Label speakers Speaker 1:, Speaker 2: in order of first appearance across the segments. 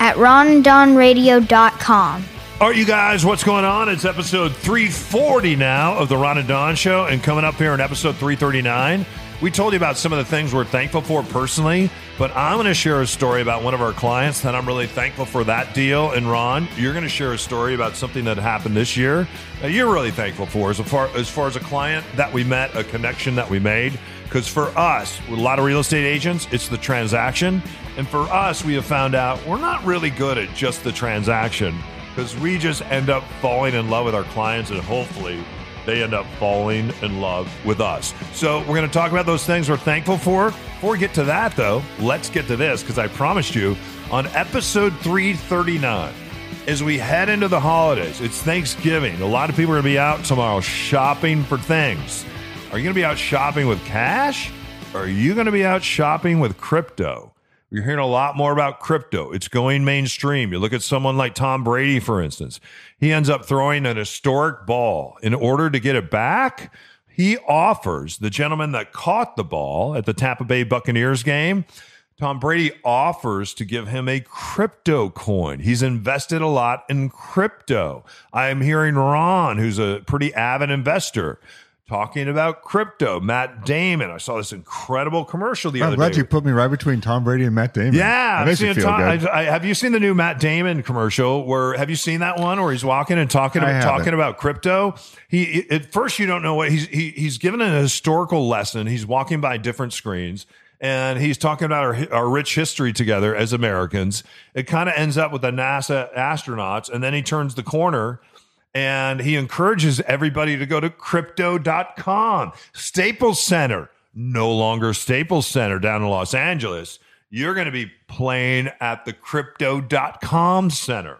Speaker 1: at ronandonradio.com.
Speaker 2: All right, you guys, what's going on? It's episode 340 now of the Ron and Don Show, and coming up here in episode 339, we told you about some of the things we're thankful for personally, but I'm going to share a story about one of our clients that I'm really thankful for that deal. And Ron, you're going to share a story about something that happened this year that you're really thankful for as far as far as a client that we met, a connection that we made. Because for us, with a lot of real estate agents, it's the transaction. And for us, we have found out we're not really good at just the transaction because we just end up falling in love with our clients and hopefully they end up falling in love with us. So we're going to talk about those things we're thankful for. Before we get to that, though, let's get to this because I promised you on episode 339 as we head into the holidays, it's Thanksgiving. A lot of people are going to be out tomorrow shopping for things. Are you going to be out shopping with cash? Or are you going to be out shopping with crypto? You're hearing a lot more about crypto. It's going mainstream. You look at someone like Tom Brady, for instance. He ends up throwing an historic ball. In order to get it back, he offers the gentleman that caught the ball at the Tampa Bay Buccaneers game. Tom Brady offers to give him a crypto coin. He's invested a lot in crypto. I'm hearing Ron, who's a pretty avid investor, talking about crypto. Matt Damon. I saw this incredible commercial the
Speaker 3: I'm
Speaker 2: other day.
Speaker 3: I'm glad you put me right between Tom Brady and Matt Damon.
Speaker 2: Yeah, I've seen
Speaker 3: you feel
Speaker 2: ton-
Speaker 3: good.
Speaker 2: I, I, have you seen the new Matt Damon commercial? Where have you seen that one where he's walking and talking about, talking about crypto? He at first you don't know what he's he, he's given an historical lesson. He's walking by different screens. And he's talking about our, our rich history together as Americans. It kind of ends up with the NASA astronauts, and then he turns the corner and he encourages everybody to go to crypto.com. Staples Center, no longer Staples Center down in Los Angeles. You're going to be playing at the crypto.com center.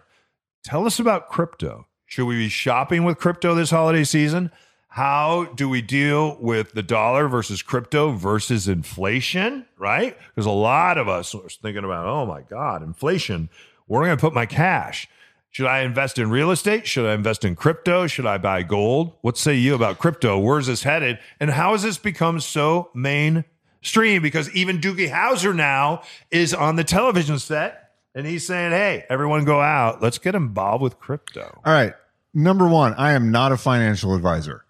Speaker 2: Tell us about crypto. Should we be shopping with crypto this holiday season? How do we deal with the dollar versus crypto versus inflation? Right? Because a lot of us are thinking about, oh my God, inflation. Where am I going to put my cash? Should I invest in real estate? Should I invest in crypto? Should I buy gold? What say you about crypto? Where's this headed? And how has this become so mainstream? Because even Doogie Howser now is on the television set and he's saying, hey, everyone go out. Let's get involved with crypto.
Speaker 3: All right. Number one, I am not a financial advisor.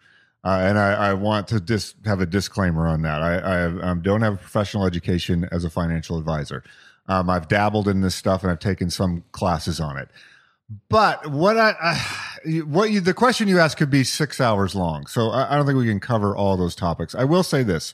Speaker 3: Uh, and I, I want to dis- have a disclaimer on that. I, I have, um, don't have a professional education as a financial advisor. Um, I've dabbled in this stuff and I've taken some classes on it. But what I, I what you, the question you asked could be six hours long. So I, I don't think we can cover all those topics. I will say this: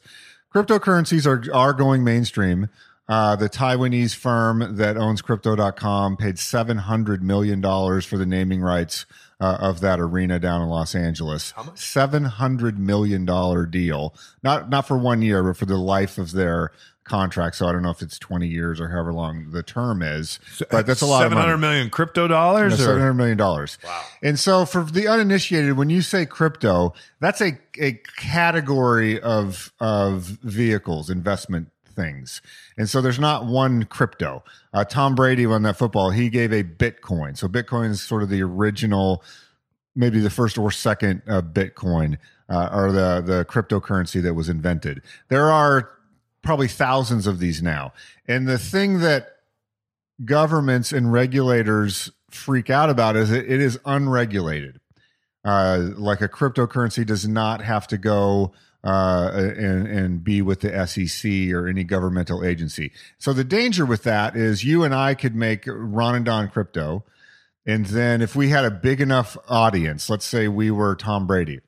Speaker 3: cryptocurrencies are are going mainstream. Uh, the Taiwanese firm that owns Crypto.com paid seven hundred million dollars for the naming rights uh, of that arena down in Los Angeles. Seven hundred million dollar deal, not not for one year, but for the life of their contract. So I don't know if it's twenty years or however long the term is, but that's a lot of money.
Speaker 2: hundred million crypto dollars.
Speaker 3: Seven
Speaker 2: or-
Speaker 3: hundred million dollars. Wow! And so, for the uninitiated, when you say crypto, that's a a category of of vehicles, investment things. And so, there's not one crypto. Uh, Tom Brady on that football, he gave a Bitcoin. So, Bitcoin is sort of the original, maybe the first or second uh, Bitcoin, uh, or the the cryptocurrency that was invented. There are probably thousands of these now, and the thing that governments and regulators freak out about is it, it is unregulated. Uh, like a cryptocurrency does not have to go uh, and, and be with the SEC or any governmental agency. So the danger with that is you and I could make Ron and Don crypto. And then if we had a big enough audience, let's say we were Tom Brady,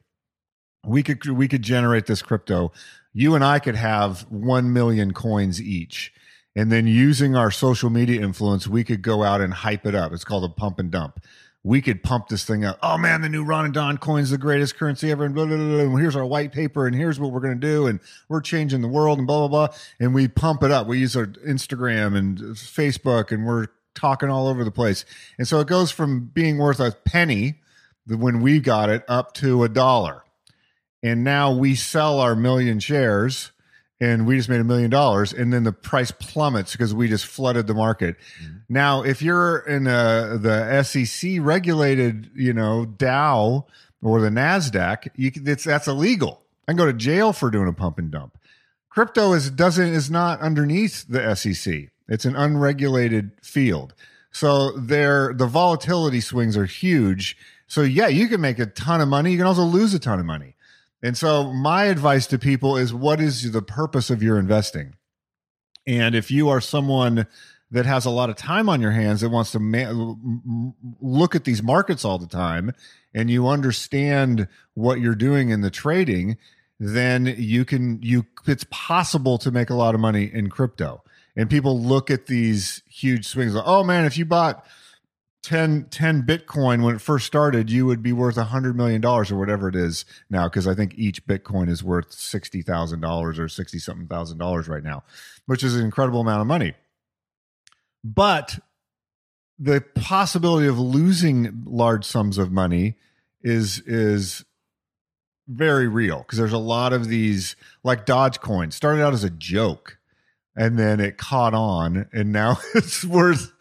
Speaker 3: we could we could generate this crypto. You and I could have 1 million coins each. And then using our social media influence, we could go out and hype it up. It's called a pump and dump. We could pump this thing up. Oh man, the new Ron and Don coin's the greatest currency ever. And, blah, blah, blah, and here's our white paper, and here's what we're going to do, and we're changing the world, and blah blah blah. And we pump it up. We use our Instagram and Facebook, and we're talking all over the place. And so it goes from being worth a penny when we got it up to a dollar. And now we sell our million shares and we just made a million dollars and then the price plummets because we just flooded the market. Mm-hmm. Now, if you're in a, the SEC regulated, you know, Dow or the Nasdaq, you can, it's that's illegal. I can go to jail for doing a pump and dump. Crypto is doesn't is not underneath the SEC. It's an unregulated field. So there the volatility swings are huge. So yeah, you can make a ton of money. You can also lose a ton of money. And so my advice to people is what is the purpose of your investing? And if you are someone that has a lot of time on your hands that wants to ma- look at these markets all the time and you understand what you're doing in the trading, then you can you it's possible to make a lot of money in crypto. And people look at these huge swings like, "Oh man, if you bought 10, 10 Bitcoin when it first started, you would be worth a hundred million dollars or whatever it is now. Cause I think each Bitcoin is worth sixty thousand dollars or sixty something thousand dollars right now, which is an incredible amount of money. But the possibility of losing large sums of money is is very real because there's a lot of these like Dogecoin started out as a joke and then it caught on and now it's worth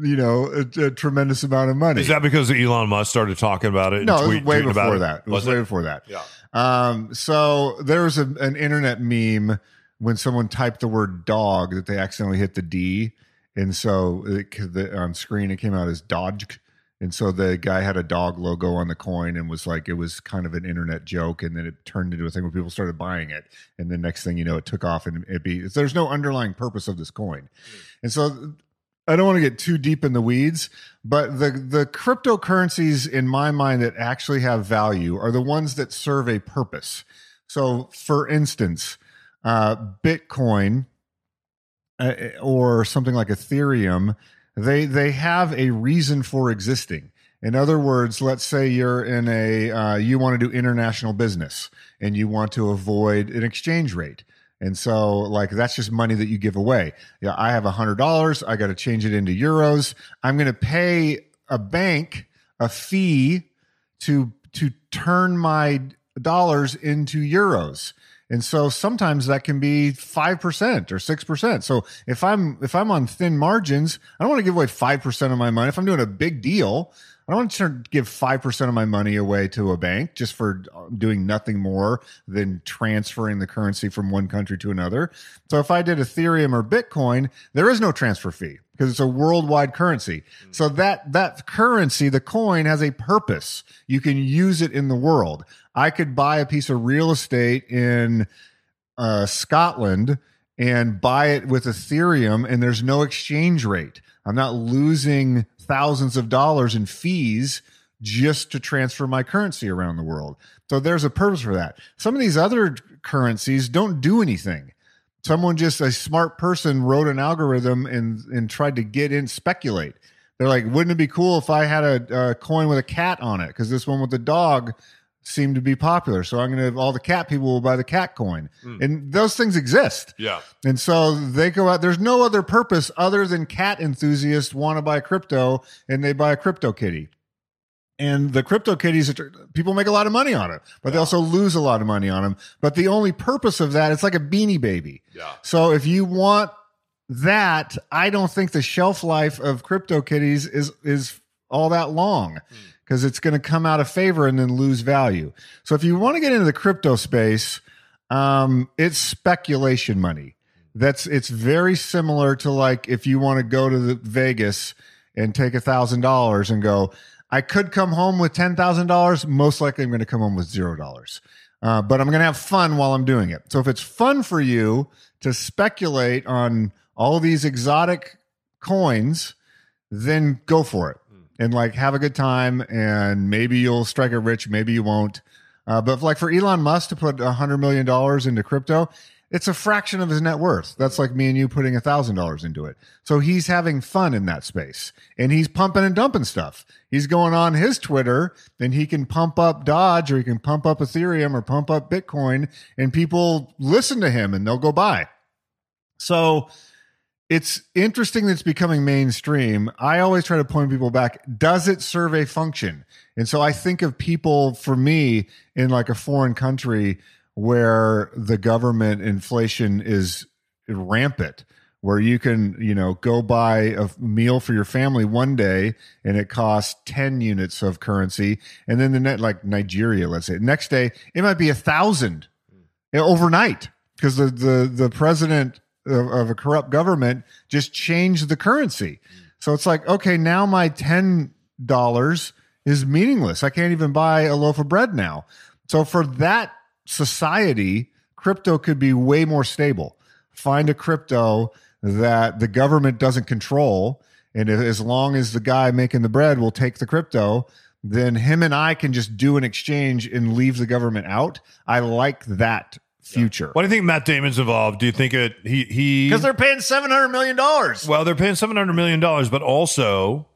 Speaker 3: you know a, a tremendous amount of money.
Speaker 2: Is that because Elon Musk started talking about it? and
Speaker 3: no, it was
Speaker 2: tweet-
Speaker 3: way before
Speaker 2: it?
Speaker 3: that. It was,
Speaker 2: Was
Speaker 3: way
Speaker 2: it?
Speaker 3: before that.
Speaker 2: Yeah.
Speaker 3: Um, so there was a, an internet meme when someone typed the word dog that they accidentally hit the D, and so it, the, on screen it came out as Dodge, and so the guy had a dog logo on the coin and was like it was kind of an internet joke, and then it turned into a thing where people started buying it, and the next thing you know, it took off, and it be there's no underlying purpose of this coin, and so I don't want to get too deep in the weeds, but the the cryptocurrencies in my mind that actually have value are the ones that serve a purpose. So, for instance, uh, Bitcoin uh, or something like Ethereum, they they have a reason for existing. In other words, let's say you're in a uh, you want to do international business and you want to avoid an exchange rate. And so, like, that's just money that you give away. Yeah, I have a hundred dollars. I got to change it into euros. I'm going to pay a bank a fee to to turn my dollars into euros. And so sometimes that can be 5% or 6%. So if I'm if I'm on thin margins, I don't want to give away 5% of my money. If I'm doing a big deal, I don't want to give 5% of my money away to a bank just for doing nothing more than transferring the currency from one country to another. So if I did Ethereum or Bitcoin, there is no transfer fee because it's a worldwide currency. So that that currency, the coin has a purpose. You can use it in the world. I could buy a piece of real estate in uh, Scotland and buy it with Ethereum, and there's no exchange rate. I'm not losing thousands of dollars in fees just to transfer my currency around the world. So there's a purpose for that. Some of these other currencies don't do anything. Someone just a smart person wrote an algorithm and and tried to get in speculate. They're like, wouldn't it be cool if I had a, a coin with a cat on it? Because this one with the dog seemed to be popular. So I'm gonna all the cat people will buy the cat coin. Hmm. And those things exist.
Speaker 2: Yeah.
Speaker 3: And so they go out. There's no other purpose other than cat enthusiasts want to buy crypto and they buy a crypto kitty. And the crypto kitties, people make a lot of money on it, but they also lose a lot of money on them. But the only purpose of that, it's like a beanie baby.
Speaker 2: Yeah.
Speaker 3: So if you want that, I don't think the shelf life of crypto kitties is is all that long hmm. Because it's going to come out of favor and then lose value. So if you want to get into the crypto space, um, it's speculation money. That's it's very similar to like if you want to go to the Vegas and take a thousand dollars and go, I could come home with ten thousand dollars. Most likely, I'm going to come home with zero dollars. Uh, but I'm going to have fun while I'm doing it. So if it's fun for you to speculate on all these exotic coins, then go for it and like have a good time. And maybe you'll strike it rich, maybe you won't. Uh, but like for Elon Musk to put a hundred million dollars into crypto, it's a fraction of his net worth. That's like me and you putting a thousand dollars into it. So he's having fun in that space and he's pumping and dumping stuff. He's going on his Twitter and he can pump up Dodge or he can pump up Ethereum or pump up Bitcoin and people listen to him and they'll go buy. So it's interesting that it's becoming mainstream. I always try to point people back. Does it serve a function? And so I think of people for me in like a foreign country where the government inflation is rampant where you can, you know, go buy a meal for your family one day and it costs 10 units of currency. And then the net, like Nigeria, let's say, next day, it might be a thousand overnight because the, the, the president of, of a corrupt government just changed the currency. So it's like, okay, now my $10 is meaningless. I can't even buy a loaf of bread now. So for that society, crypto could be way more stable. Find a crypto that the government doesn't control. And as long as the guy making the bread will take the crypto, then him and I can just do an exchange and leave the government out. I like that future.
Speaker 2: What do you think Matt Damon's involved? Do you think it he he
Speaker 3: Because they're paying seven hundred million dollars.
Speaker 2: well they're paying seven hundred million dollars, but also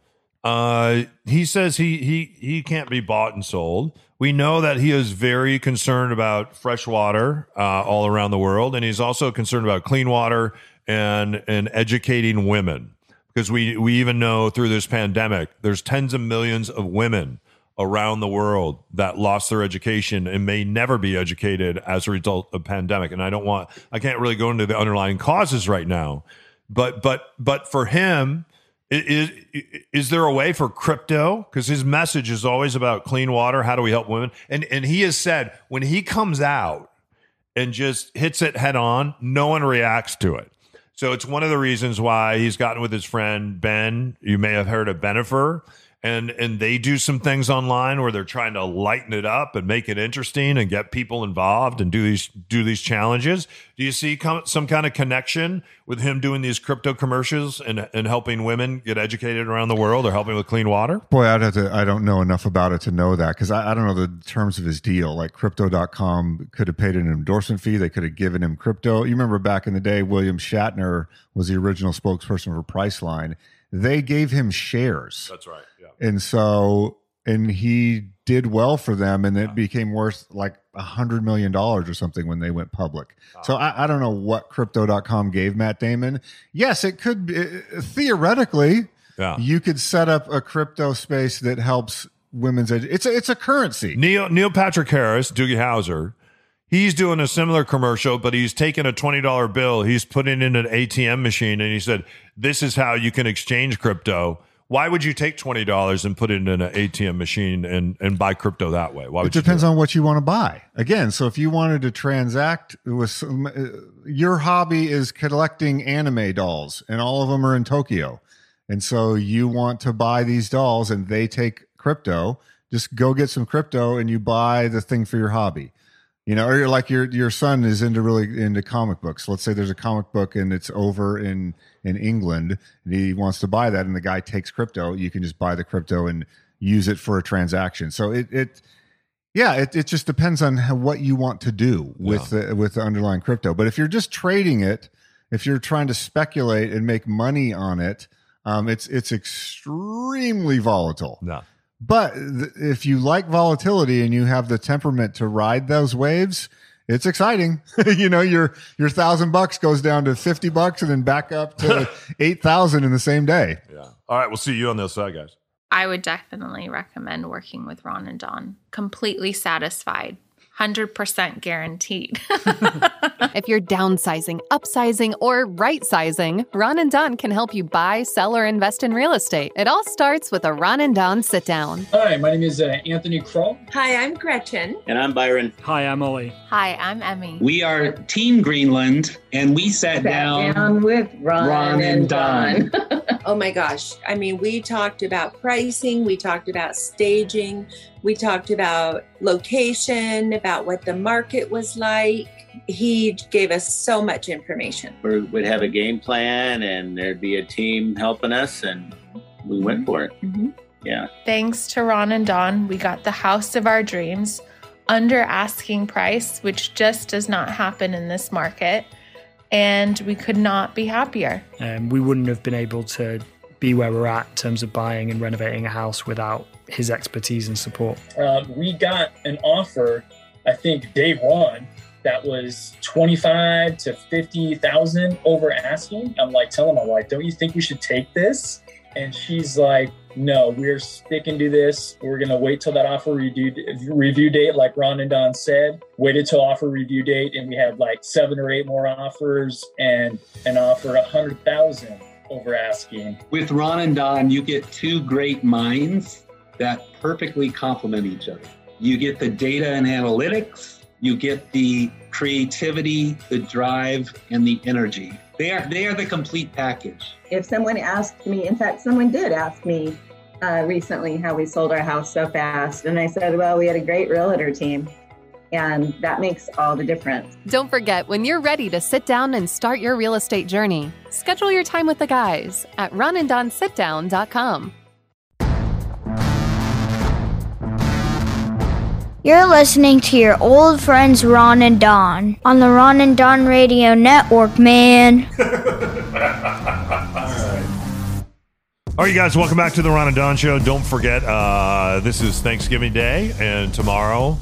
Speaker 2: uh he says he he he can't be bought and sold. We know that he is very concerned about fresh water uh, all around the world, and he's also concerned about clean water and and educating women because we we even know through this pandemic there's tens of millions of women around the world that lost their education and may never be educated as a result of pandemic and i don't want i can't really go into the underlying causes right now but but but for him is is there a way for crypto because his message is always about clean water how do we help women and and he has said when he comes out and just hits it head on no one reacts to it so it's one of the reasons why he's gotten with his friend Ben. You may have heard of Bennifer. And and they do some things online where they're trying to lighten it up and make it interesting and get people involved and do these do these challenges. Do you see com- some kind of connection with him doing these crypto commercials and and helping women get educated around the world or helping with clean water?
Speaker 3: Boy, I'd have to, I don't know enough about it to know that because I, I don't know the terms of his deal. Like crypto.com could have paid an endorsement fee. They could have given him crypto. You remember back in the day, William Shatner was the original spokesperson for Priceline. They gave him shares.
Speaker 2: That's right.
Speaker 3: And so, and he did well for them and it became worth like a hundred million dollars or something when they went public. So I, I don't know what crypto.com gave Matt Damon. Yes, it could be uh, theoretically,
Speaker 2: Yeah.
Speaker 3: you could set up a crypto space that helps women's edu- it's a, it's a currency.
Speaker 2: Neil Neil Patrick Harris, Doogie Howser, he's doing a similar commercial, but he's taking a twenty dollar bill, he's putting in an ATM machine, and he said, "This is how you can exchange crypto." Why would you take twenty dollars and put it in an ATM machine and and buy crypto that way? Why
Speaker 3: It
Speaker 2: would you?
Speaker 3: depends on what you want to buy. Again, so if you wanted to transact with some, uh, your hobby is collecting anime dolls, and all of them are in Tokyo, and so you want to buy these dolls, and they take crypto. Just go get some crypto, and you buy the thing for your hobby. You know, or you're like your your son is into really into comic books. Let's say there's a comic book and it's over in in England, and he wants to buy that, and the guy takes crypto. You can just buy the crypto and use it for a transaction. So it it yeah, it, it just depends on how, what you want to do with the, with the underlying crypto. But if you're just trading it, if you're trying to speculate and make money on it, um, it's it's extremely volatile.
Speaker 2: No.
Speaker 3: But th- if you like volatility and you have the temperament to ride those waves, it's exciting. you know, your your thousand bucks goes down to fifty bucks and then back up to eight thousand in the same day.
Speaker 2: Yeah. All right, we'll see you on the other side, guys.
Speaker 4: I would definitely recommend working with Ron and Don. Completely satisfied, 100% guaranteed.
Speaker 5: If you're downsizing, upsizing, or right sizing, Ron and Don can help you buy, sell, or invest in real estate. It all starts with a Ron and Don sit down.
Speaker 6: Hi, my name is uh, Anthony Kroll.
Speaker 7: Hi, I'm Gretchen.
Speaker 8: And I'm Byron.
Speaker 9: Hi, I'm Ollie.
Speaker 4: Hi, I'm Emmy.
Speaker 8: We are Team Greenland, and we sat,
Speaker 7: Sat
Speaker 8: down.
Speaker 7: down with Ron,
Speaker 8: Ron and
Speaker 7: and Don. oh my gosh. I mean, we talked about pricing, we talked about staging, we talked about location, about what the market was like. He gave us so much information.
Speaker 8: We would have a game plan, and there'd be a team helping us, and we went for it.
Speaker 7: Mhm.
Speaker 8: Yeah.
Speaker 4: Thanks to Ron and Don, we got the house of our dreams under asking price, which just does not happen in this market. And we could not be happier.
Speaker 9: Um, we wouldn't have been able to be where we're at in terms of buying and renovating a house without his expertise and support.
Speaker 6: Um, we got an offer, I think, day one that was 25 to 50,000 over asking. I'm like telling my wife, don't you think we should take this? And she's like, no, we're sticking to this. We're going to wait till that offer review, review date, like Ron and Don said. Waited till offer review date, and we had like seven or eight more offers and an offer a 100,000 over asking.
Speaker 10: With Ron and Don, you get two great minds that perfectly complement each other. You get the data and analytics, you get the creativity, the drive, and the energy. They are they are the complete package.
Speaker 11: If someone asked me, in fact, someone did ask me uh, recently how we sold our house so fast, and I said, "Well, we had a great realtor team." And that makes all the difference.
Speaker 5: Don't forget, when you're ready to sit down and start your real estate journey, schedule your time with the guys at ronanddonsitdown.com.
Speaker 1: You're listening to your old friends Ron and Don on the Ron and Don Radio Network, man.
Speaker 2: All right, you guys, welcome back to the Ron and Don Show. Don't forget, uh, this is Thanksgiving Day, and tomorrow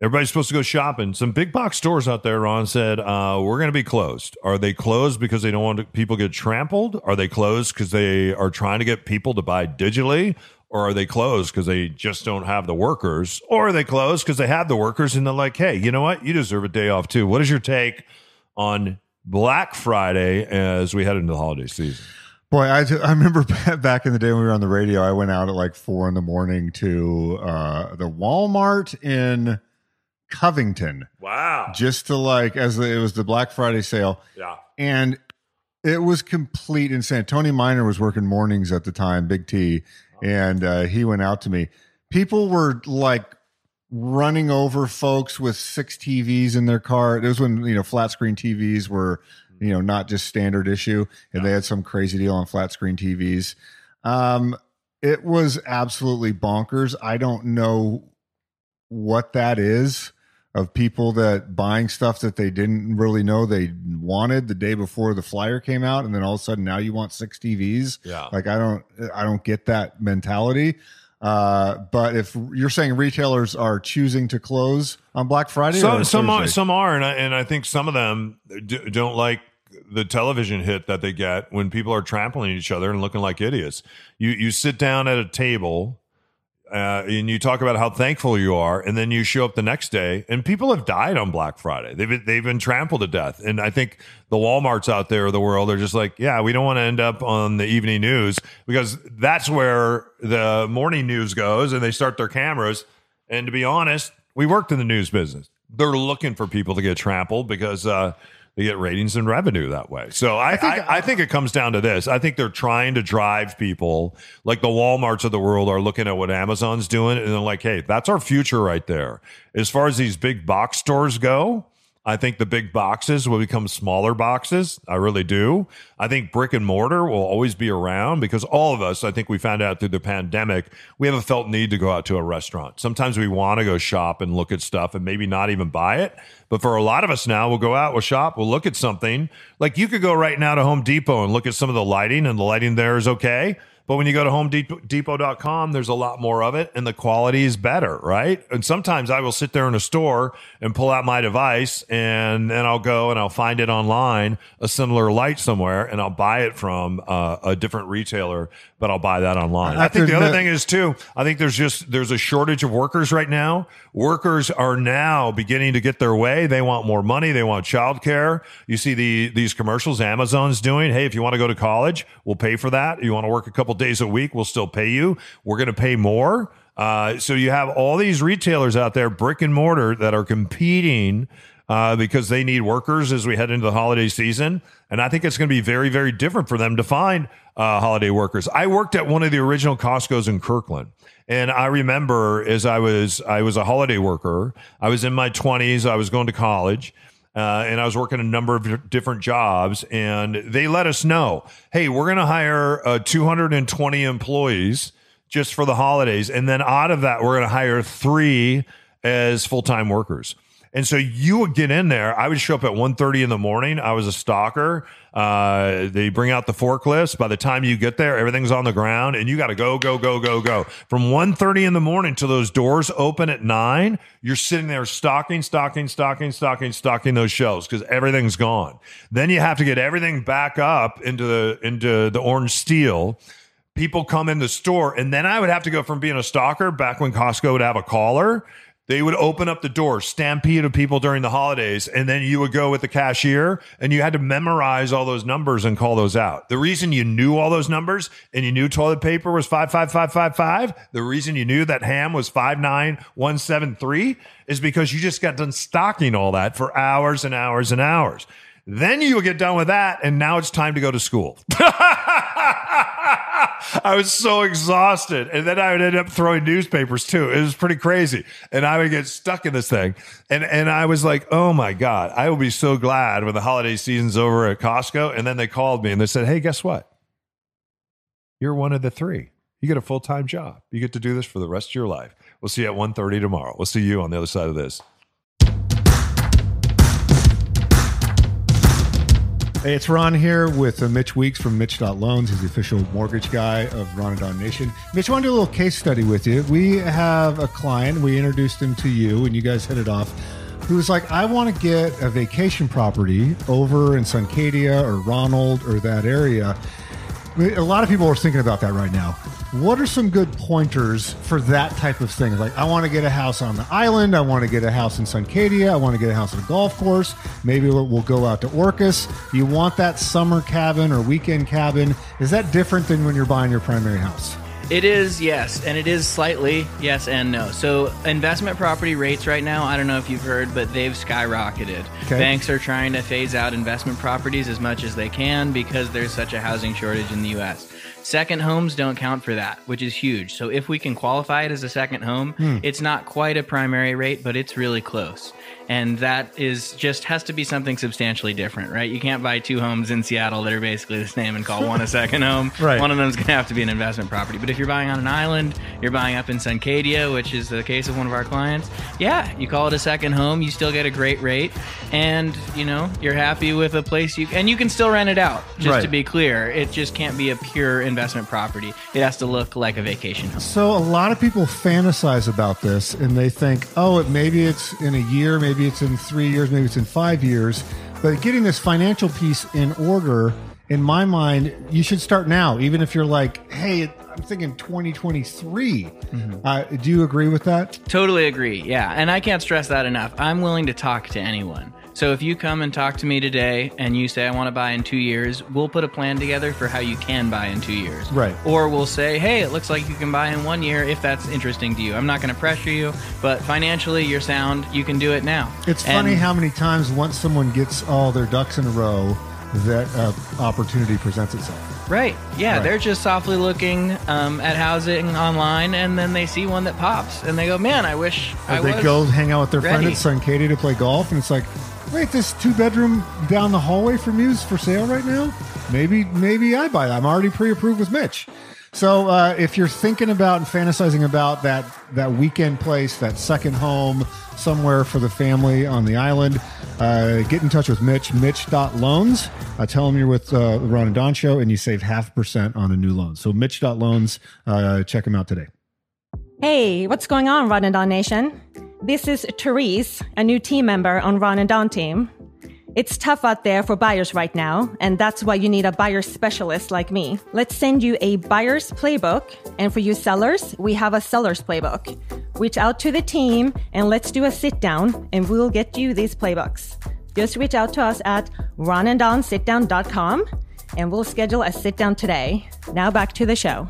Speaker 2: everybody's supposed to go shopping. Some big box stores out there, Ron said, uh, we're going to be closed. Are they closed because they don't want to, people get trampled? Are they closed because they are trying to get people to buy digitally? Or are they closed because they just don't have the workers? Or are they closed because they have the workers and they're like, hey, you know what? You deserve a day off too. What is your take on Black Friday as we head into the holiday season?
Speaker 3: Boy, I, I remember back in the day when we were on the radio, I went out at like four in the morning to uh, the Walmart in Covington.
Speaker 2: Wow.
Speaker 3: Just to like, as the, it was the Black Friday sale.
Speaker 2: Yeah.
Speaker 3: And it was complete insane. Tony Miner was working mornings at the time, Big T, and uh, he went out to me. People were like running over folks with six TVs in their car. It was when you know flat screen TVs were you know not just standard issue, and they had some crazy deal on flat screen TVs. Um, it was absolutely bonkers. I don't know what that is of people that buying stuff that they didn't really know they wanted the day before the flyer came out and then all of a sudden now you want six TVs.
Speaker 2: Yeah.
Speaker 3: Like I don't I don't get that mentality. Uh, but if you're saying retailers are choosing to close on Black Friday,
Speaker 2: some
Speaker 3: or
Speaker 2: some are, some are, and I, and I think some of them d- don't like the television hit that they get when people are trampling each other and looking like idiots. You you sit down at a table. Uh, and you talk about how thankful you are, and then you show up the next day, and people have died on Black Friday. They've been, they've been trampled to death, and I think the WalMarts out there of the world are just like, yeah, we don't want to end up on the evening news because that's where the morning news goes, and they start their cameras. And to be honest, we worked in the news business. They're looking for people to get trampled because uh, they get ratings and revenue that way. So I, think I, I think it comes down to this. I think they're trying to drive people like the WalMarts of the world are looking at what Amazon's doing, and they're like, "Hey, that's our future right there." As far as these big box stores go, I think the big boxes will become smaller boxes. I really do. I think brick and mortar will always be around because all of us, I think we found out through the pandemic, we have a felt need to go out to a restaurant. Sometimes we want to go shop and look at stuff and maybe not even buy it. But for a lot of us now, we'll go out, we'll shop, we'll look at something. Like you could go right now to Home Depot and look at some of the lighting, and the lighting there is okay. But when you go to homedepot.com, there's a lot more of it and the quality is better, right? And sometimes I will sit there in a store and pull out my device and then I'll go and I'll find it online, a similar light somewhere, and I'll buy it from uh, a different retailer, but I'll buy that online.
Speaker 3: I
Speaker 2: I think the other thing is too, I think there's just, there's a shortage of workers right now. Workers are now beginning to get their way. They want more money. They want childcare. You see the, these commercials Amazon's doing. Hey, if you want to go to college, we'll pay for that. You want to work a couple days a week, we'll still pay you. We're going to pay more. Uh, so you have all these retailers out there, brick and mortar, that are competing uh, because they need workers as we head into the holiday season. And I think it's going to be very, very different for them to find uh, holiday workers. I worked at one of the original Costco's in Kirkland. And I remember as I was, I was a holiday worker. I was in my twenties. I was going to college. Uh, and I was working a number of different jobs, and they let us know, hey, we're going to hire uh, 220 employees just for the holidays, and then out of that, we're going to hire three as full time workers. And so you would get in there. I would show up at 1.30 in the morning. I was a stalker. Uh, they bring out the forklifts. By the time you get there, everything's on the ground and you got to go, go, go, go, go. From 1.30 in the morning till those doors open at 9, you're sitting there stocking, stocking, stocking, stocking, stocking those shelves because everything's gone. Then you have to get everything back up into the into the orange steel people come in the store and then I would have to go from being a stalker back when Costco would have a caller. They would open up the door, stampede of people during the holidays, and then you would go with the cashier and you had to memorize all those numbers and call those out. The reason you knew all those numbers and you knew toilet paper was 55555, the reason you knew that ham was 59173 is because you just got done stocking all that for hours and hours and hours. Then you would get done with that, and now it's time to go to school. I was so exhausted. And then I would end up throwing newspapers too. It was pretty crazy. And I would get stuck in this thing. And and I was like, oh my God, I will be so glad when the holiday season's over at Costco. And then they called me and they said, Hey, guess what? You're one of the three. You get a full-time job. You get to do this for the rest of your life. We'll see you at 1.30 tomorrow. We'll see you on the other side of this.
Speaker 3: Hey, it's Ron here with uh, Mitch Weeks from Mitch.loans. He's the official mortgage guy of Ron and Don Nation. Mitch, I want to do a little case study with you. We have a client, we introduced him to you, and you guys hit it off, Who was like, I want to get a vacation property over in Suncadia or Ronald or that area. A lot of people are thinking about that right now. What are some good pointers for that type of thing? Like, I want to get a house on the island. I want to get a house in Suncadia. I want to get a house on a golf course. Maybe we'll, we'll go out to Orcas. You want that summer cabin or weekend cabin? Is that different than when you're buying your primary house?
Speaker 12: It is, yes, and it is slightly yes and no. So, investment property rates right now, I don't know if you've heard, but they've skyrocketed.
Speaker 3: Okay.
Speaker 12: Banks are trying to phase out investment properties as much as they can because there's such a housing shortage in the US. Second homes don't count for that, which is huge. So, if we can qualify it as a second home,
Speaker 13: Hmm.
Speaker 12: it's not quite a primary rate, but it's really close. And that is just has to be something substantially different, right? You can't buy two homes in Seattle that are basically the same and call one a second home.
Speaker 13: Right.
Speaker 12: One of them's going to have to be an investment property. But if you're buying on an island, you're buying up in Suncadia, which is the case of one of our clients, yeah, you call it a second home, you still get a great rate, and you know you're happy with a place you and you can still rent it out. Just
Speaker 3: Right.
Speaker 12: to be clear, it just can't be a pure investment property. It has to look like a vacation home.
Speaker 3: So a lot of people fantasize about this and they think, oh, it, maybe it's in a year, maybe it's in three years, maybe it's in five years. But getting this financial piece in order, in my mind, you should start now, even if you're like, hey, I'm thinking 2023. Uh, do you agree with that?
Speaker 12: Totally agree. Yeah. And I can't stress that enough. I'm willing to talk to anyone. So if you come and talk to me today and you say, I want to buy in two years, we'll put a plan together for how you can buy in two years.
Speaker 3: Right.
Speaker 12: Or we'll say, hey, it looks like you can buy in one year if that's interesting to you. I'm not going to pressure you, but financially, you're sound. You can do it now.
Speaker 3: It's
Speaker 12: And-
Speaker 3: funny how many times once someone gets all their ducks in a row, that uh, opportunity presents itself.
Speaker 12: Right. Yeah,
Speaker 3: Right.
Speaker 12: they're just softly looking um, at housing online, and then they see one that pops, and they go, "Man, I wish I
Speaker 3: they
Speaker 12: was."
Speaker 3: go hang out with their friend
Speaker 12: ready."
Speaker 3: at Suncadia to play golf, and it's like, wait, this two bedroom down the hallway from you is for sale right now. Maybe, maybe I buy that. I'm already pre approved with Mitch. So uh, if you're thinking about and fantasizing about that that weekend place, that second home somewhere for the family on the island, uh, get in touch with Mitch. Mitch.loans. Uh, tell him you're with uh, Ron and Don show, and you save half percent on a new loan. So Mitch.loans. Uh, check him out today.
Speaker 13: Hey, what's going on, Ron and Don Nation? This is Therese, a new team member on Ron and Don team. It's tough out there for buyers right now, and that's why you need a buyer specialist like me. Let's send you a buyer's playbook, and for you sellers, we have a seller's playbook. Reach out to the team and let's do a sit down, and we'll get you these playbooks. Just reach out to us at ronanddonsitdown.com, and we'll schedule a sit down today. Now back to the show.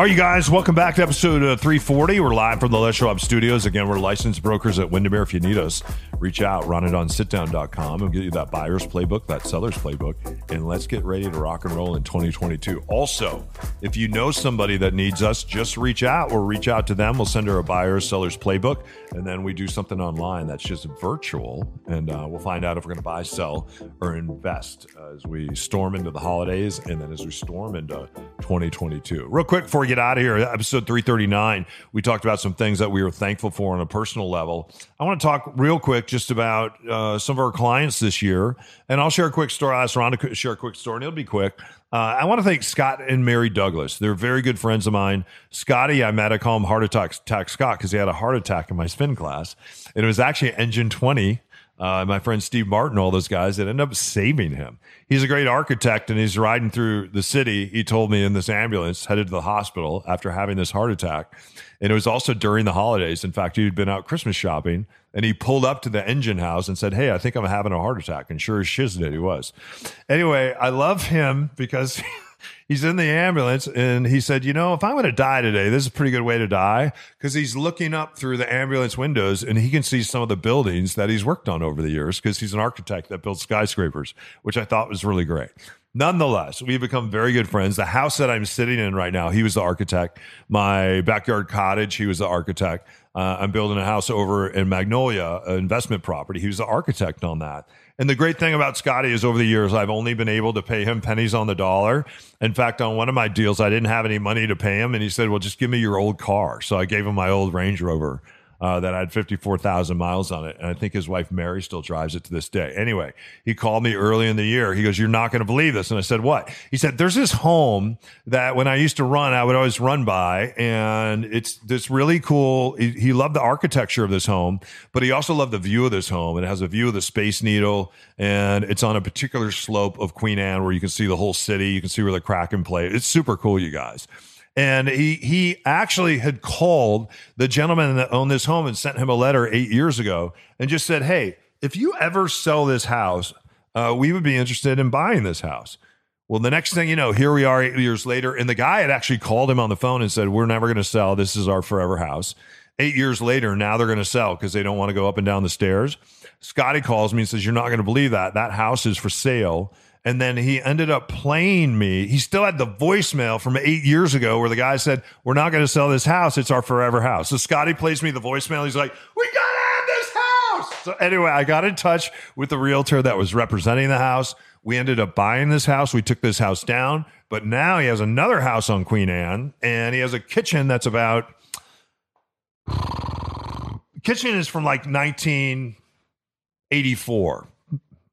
Speaker 2: All right, you guys, welcome back to episode uh, 340. We're live from the Les Up Studios. Again, we're licensed brokers at Windermere if you need us. reach out, ronanddonsitdown.com, and get you that buyer's playbook, that seller's playbook, and let's get ready to rock and roll in 2022. Also, if you know somebody that needs us, just reach out or reach out to them. We'll send her a buyer's seller's playbook, and then we do something online that's just virtual, and uh, we'll find out if we're going to buy, sell, or invest as we storm into the holidays and then as we storm into 2022. Real quick before we get out of here, episode 339, we talked about some things that we were thankful for on a personal level. I want to talk real quick just about uh, some of our clients this year, and I'll share a quick story. I asked Ron to share a quick story, and it'll be quick. Uh, I want to thank Scott and Mary Douglas. They're very good friends of mine. Scotty, I met, I call him Heart Attack, attack Scott because he had a heart attack in my spin class. And it was actually Engine 20 uh, my friend Steve Martin, all those guys that end up saving him. He's a great architect and he's riding through the city. He told me in this ambulance headed to the hospital after having this heart attack. And it was also during the holidays. In fact, he'd been out Christmas shopping and he pulled up to the engine house and said, Hey, I think I'm having a heart attack. And sure as shiz did, he was. Anyway, I love him because he's in the ambulance and he said, You know, if I'm going to die today, this is a pretty good way to die because he's looking up through the ambulance windows and he can see some of the buildings that he's worked on over the years because he's an architect that builds skyscrapers, which I thought was really great. Nonetheless, we've become very good friends. The house that I'm sitting in right now, he was the architect. My backyard cottage, he was the architect. Uh, I'm building a house over in Magnolia, an investment property. He was the architect on that. And the great thing about Scotty is over the years, I've only been able to pay him pennies on the dollar. In fact, on one of my deals, I didn't have any money to pay him. And he said, Well, just give me your old car. So I gave him my old Range Rover uh, that had 54,000 miles on it. And I think his wife Mary still drives it to this day. Anyway, he called me early in the year. He goes, You're not going to believe this. And I said, What? He said, There's this home that when I used to run, I would always run by. And it's this really cool. He, he loved the architecture of this home, but he also loved the view of this home. It has a view of the Space Needle and it's on a particular slope of Queen Anne where you can see the whole city. You can see where the Kraken play. It's super cool, you guys. And he he actually had called the gentleman that owned this home and sent him a letter eight years ago and just said, "Hey, if you ever sell this house, uh, we would be interested in buying this house." Well, the next thing you know, here we are eight years later, and the guy had actually called him on the phone and said, "We're never going to sell. This is our forever house." Eight years later, now they're going to sell because they don't want to go up and down the stairs. Scotty calls me and says, "You're not going to believe that that house is for sale." And then he ended up playing me. He still had the voicemail from eight years ago where the guy said, We're not going to sell this house. It's our forever house. So Scotty plays me the voicemail. He's like, We got to have this house. So anyway, I got in touch with the realtor that was representing the house. We ended up buying this house. We took this house down, but now he has another house on Queen Anne and he has a kitchen that's about, kitchen is from like 1984.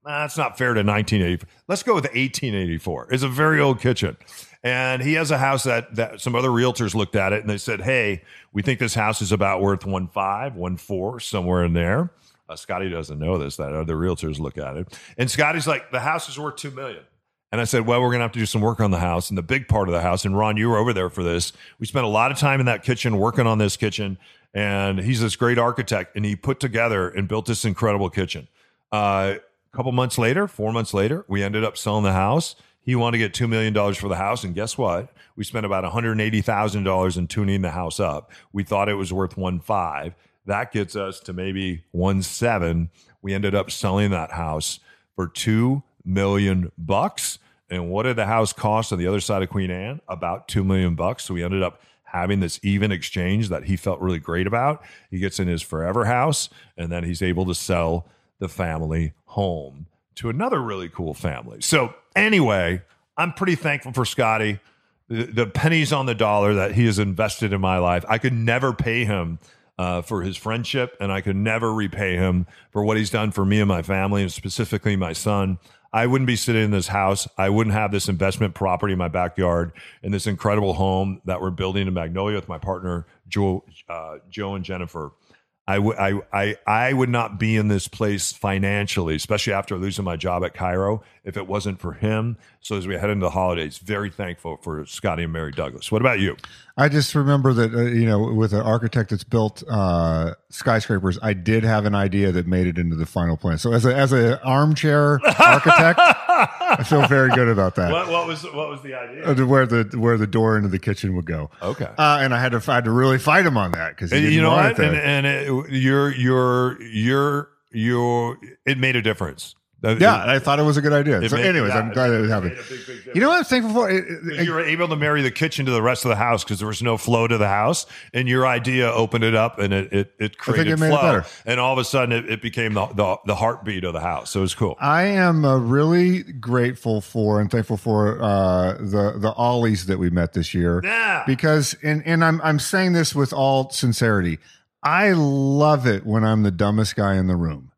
Speaker 2: That's not fair to 1984. Let's go with 1884. It's a very old kitchen. And he has a house that, that some other realtors looked at it and they said, Hey, we think this house is about worth one five, one four, somewhere in there. Uh, Scotty doesn't know this, that other realtors look at it. And Scotty's like, the house is worth two million. And I said, well, we're going to have to do some work on the house. And the big part of the house, and Ron, you were over there for this. We spent a lot of time in that kitchen working on this kitchen. And he's this great architect, and he put together and built this incredible kitchen. Uh, a couple months later, four months later, we ended up selling the house. He wanted to get $2 million for the house. And guess what? We spent about $180,000 in tuning the house up. We thought it was worth one five. That gets us to maybe one seven. We ended up selling that house for two million bucks. And what did the house cost on the other side of Queen Anne? About two million bucks. So we ended up having this even exchange that he felt really great about. He gets in his forever house and then he's able to sell the family home to another really cool family. So, anyway, I'm pretty thankful for Scotty. The, pennies on the dollar that he has invested in my life. I could never pay him uh, for his friendship, and I could never repay him for what he's done for me and my family, and specifically my son. I wouldn't be sitting in this house. I wouldn't have this investment property in my backyard and this incredible home that we're building in Magnolia with my partner, Joe, uh, Joe and Jennifer. I, w- I, I, I would not be in this place financially, especially after losing my job at KIRO, if it wasn't for him. So as we head into the holidays, very thankful for Scotty and Mary Douglas. What about you?
Speaker 3: I just remember that uh, you know, with an architect that's built uh, skyscrapers, I did have an idea that made it into the final plan. So as a as an armchair architect, I feel very good about that.
Speaker 2: What, what was what was the idea?
Speaker 3: Uh, where the where the door into the kitchen would go.
Speaker 2: Okay,
Speaker 3: uh, and I had to I had to really fight him on that because
Speaker 2: you know what? And, and it, your your your you it made a difference. That-
Speaker 3: Yeah, I thought it was a good idea. So,
Speaker 2: made-
Speaker 3: anyways,
Speaker 2: yeah,
Speaker 3: I'm glad
Speaker 2: it
Speaker 3: it happened.
Speaker 2: big, big
Speaker 3: You know what I'm thankful for? It- it-
Speaker 2: you were able to marry the kitchen to the rest of the house because there was no flow to the house, and your idea opened it up, and it it, it created
Speaker 3: it it
Speaker 2: flow, and all of a sudden it, it became the, the the heartbeat of the house. So it was cool.
Speaker 3: I am uh, really grateful for and thankful for uh, the the Ollies that we met this year.
Speaker 2: Yeah.
Speaker 3: Because and and I'm I'm saying this with all sincerity. I love it when I'm the dumbest guy in the room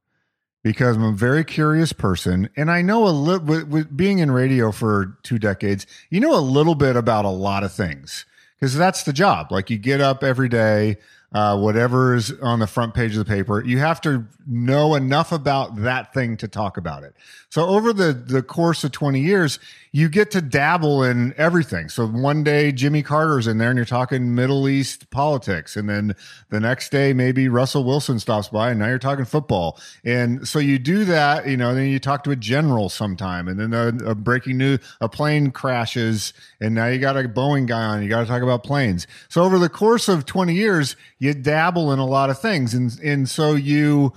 Speaker 3: because I'm a very curious person and I know a little with, with being in radio for two decades, you know a little bit about a lot of things because that's the job. Like you get up every day, uh, whatever is on the front page of the paper, you have to know enough about that thing to talk about it. So over the the course of 20 years, you get to dabble in everything. So one day Jimmy Carter's in there and you're talking Middle East politics. And then the next day, maybe Russell Wilson stops by and now you're talking football. And so you do that, you know, then you talk to a general sometime and then a, a breaking news, a plane crashes and now you got a Boeing guy on, you got to talk about planes. So over the course of 20 years, you dabble in a lot of things. And, and so you,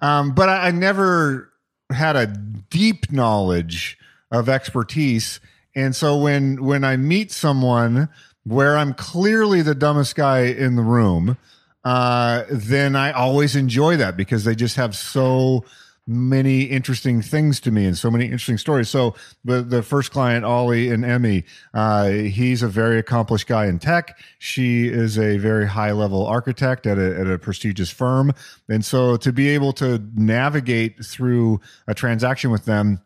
Speaker 3: um, but I, I never had a deep knowledge of expertise. And so when when I meet someone where I'm clearly the dumbest guy in the room, uh, then I always enjoy that because they just have so many interesting things to me and so many interesting stories. So the the first client, Ollie and Emmy, uh, he's a very accomplished guy in tech. She is a very high level architect at a, at a prestigious firm, and so to be able to navigate through a transaction with them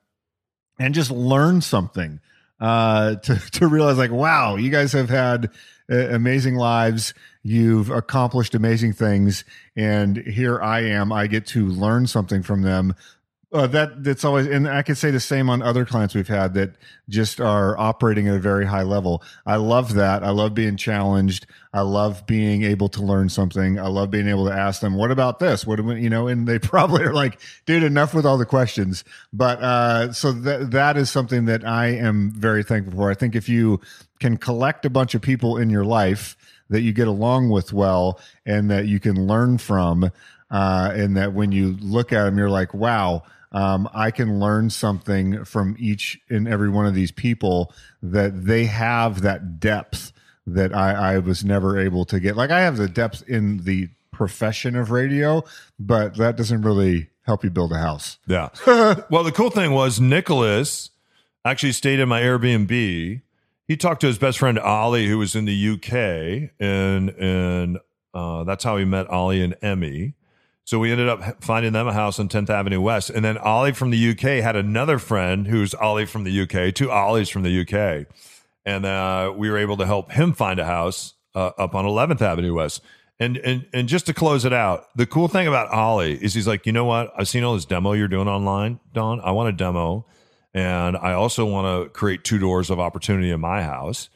Speaker 3: and just learn something uh, to to realize like, wow, you guys have had amazing lives. You've accomplished amazing things, and here I am. I get to learn something from them. Uh, that that's always, and I could say the same on other clients we've had that just are operating at a very high level. I love that. I love being challenged. I love being able to learn something. I love being able to ask them, "What about this? What do we, you know?" And they probably are like, "Dude, enough with all the questions." But uh, so that that is something that I am very thankful for. I think if you can collect a bunch of people in your life that you get along with well and that you can learn from, uh, and that when you look at them, you're like, "Wow." Um, I can learn something from each and every one of these people that they have that depth that I, I was never able to get. Like I have the depth in the profession of radio, but that doesn't really help you build a house.
Speaker 2: Yeah. well, the cool thing was Nicholas actually stayed in my Airbnb. He talked to his best friend Ollie, who was in the UK, and and uh, that's how he met Ollie and Emmy. So we ended up finding them a house on 10th Avenue West. And then Ollie from the UK had another friend who's Ollie from the UK, two Ollies from the UK. And uh, we were able to help him find a house uh, up on 11th Avenue West. And, and and just to close it out, the cool thing about Ollie is he's like, you know what? I've seen all this demo you're doing online, Don. I want a demo, and I also want to create two doors of opportunity in my house.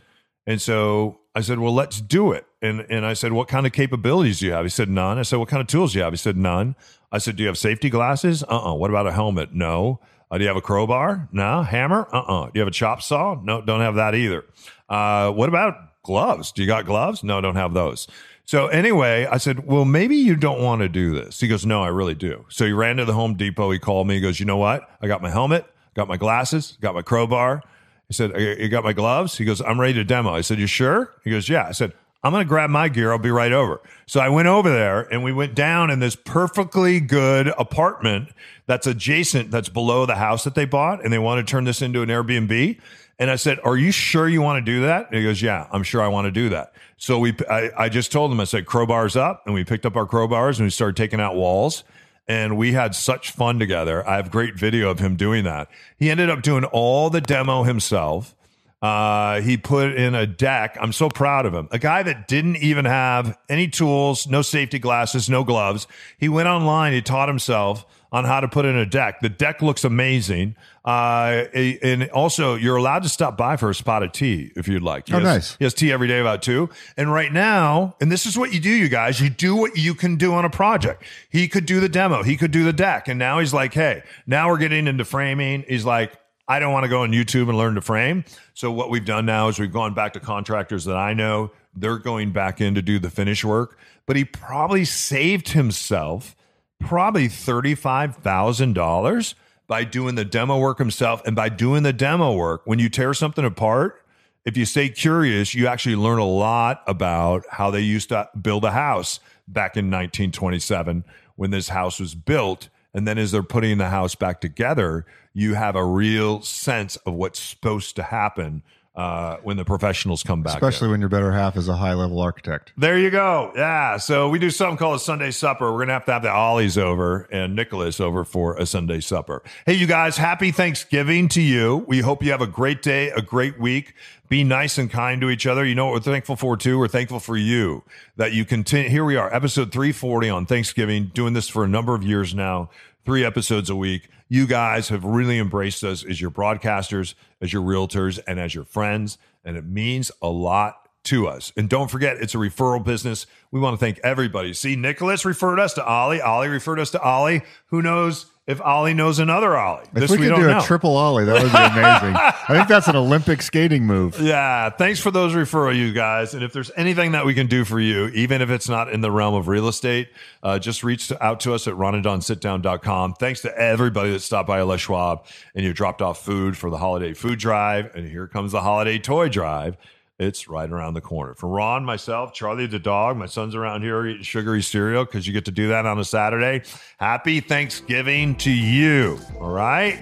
Speaker 2: And so I said, well, let's do it. And and I said, what kind of capabilities do you have? He said, none. I said, what kind of tools do you have? He said, none. I said, do you have safety glasses? Uh uh What about a helmet? No. Uh, do you have a crowbar? No. Hammer? Uh uh Do you have a chop saw? No, don't have that either. Uh, what about gloves? Do you got gloves? No, don't have those. So anyway, I said, well, maybe you don't want to do this. He goes, no, I really do. So he ran to the Home Depot. He called me. He goes, you know what? I got my helmet, got my glasses, got my crowbar. He said, you got my gloves? He goes, I'm ready to demo. I said, you sure? He goes, yeah. I said, I'm going to grab my gear. I'll be right over. So I went over there and we went down in this perfectly good apartment that's adjacent, that's below the house that they bought. And they want to turn this into an Airbnb. And I said, Are you sure you want to do that? And he goes, Yeah, I'm sure I want to do that. So we, I, I just told him, I said, crowbars up. And we picked up our crowbars and we started taking out walls. And we had such fun together. I have great video of him doing that. He ended up doing all the demo himself. Uh, he put in a deck. I'm so proud of him. A guy that didn't even have any tools, no safety glasses, no gloves. He went online. He taught himself on how to put in a deck. The deck looks amazing. Uh, and also, you're allowed to stop by for a spot of tea if you'd like. He
Speaker 3: Oh,
Speaker 2: has-
Speaker 3: nice.
Speaker 2: He has tea every day about two. And right now, and this is what you do, you guys, you do what you can do on a project. He could do the demo, he could do the deck. And now he's like, hey, now we're getting into framing. He's like, I don't want to go on YouTube and learn to frame. So what we've done now is we've gone back to contractors that I know. They're going back in to do the finish work. But he probably saved himself probably $35,000 by doing the demo work himself. And by doing the demo work, when you tear something apart, if you stay curious, you actually learn a lot about how they used to build a house back in 1927 when this house was built. And then as they're putting the house back together, you have a real sense of what's supposed to happen uh, when the professionals come back. in.
Speaker 3: Especially when your better half is a high level architect.
Speaker 2: There you go. Yeah. So we do something called a Sunday supper. We're going to have to have the Ollies over and Nicholas over for a Sunday supper. Hey, you guys, happy Thanksgiving to you. We hope you have a great day, a great week. Be nice and kind to each other. You know what we're thankful for too? We're thankful for you that you continue. Here we are, episode 340 on Thanksgiving, doing this for a number of years now, three episodes a week. You guys have really embraced us as your broadcasters, as your realtors, and as your friends. And it means a lot to us. And don't forget, it's a referral business. We want to thank everybody. See, Nicholas referred us to Ollie. Ollie referred us to Ollie. Who knows if Ollie knows another Ollie?
Speaker 3: If
Speaker 2: This
Speaker 3: we could
Speaker 2: don't
Speaker 3: do
Speaker 2: know.
Speaker 3: a triple ollie, that would be amazing. I think that's an Olympic skating move.
Speaker 2: Yeah, thanks for those referral, you guys. And if there's anything that we can do for you, even if it's not in the realm of real estate, uh, just reach out to us at ronanddonsitdown.com. Thanks to everybody that stopped by Les Schwab and you dropped off food for the holiday food drive. And here comes the holiday toy drive. It's right around the corner. For Ron, myself, Charlie the dog, my son's around here eating sugary cereal because you get to do that on a Saturday. Happy Thanksgiving to you. All right?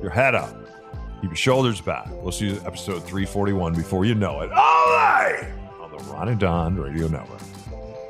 Speaker 2: Your head up. Keep your shoulders back. We'll see you episode 341 before you know it. All right! On the Ron and Don Radio Network.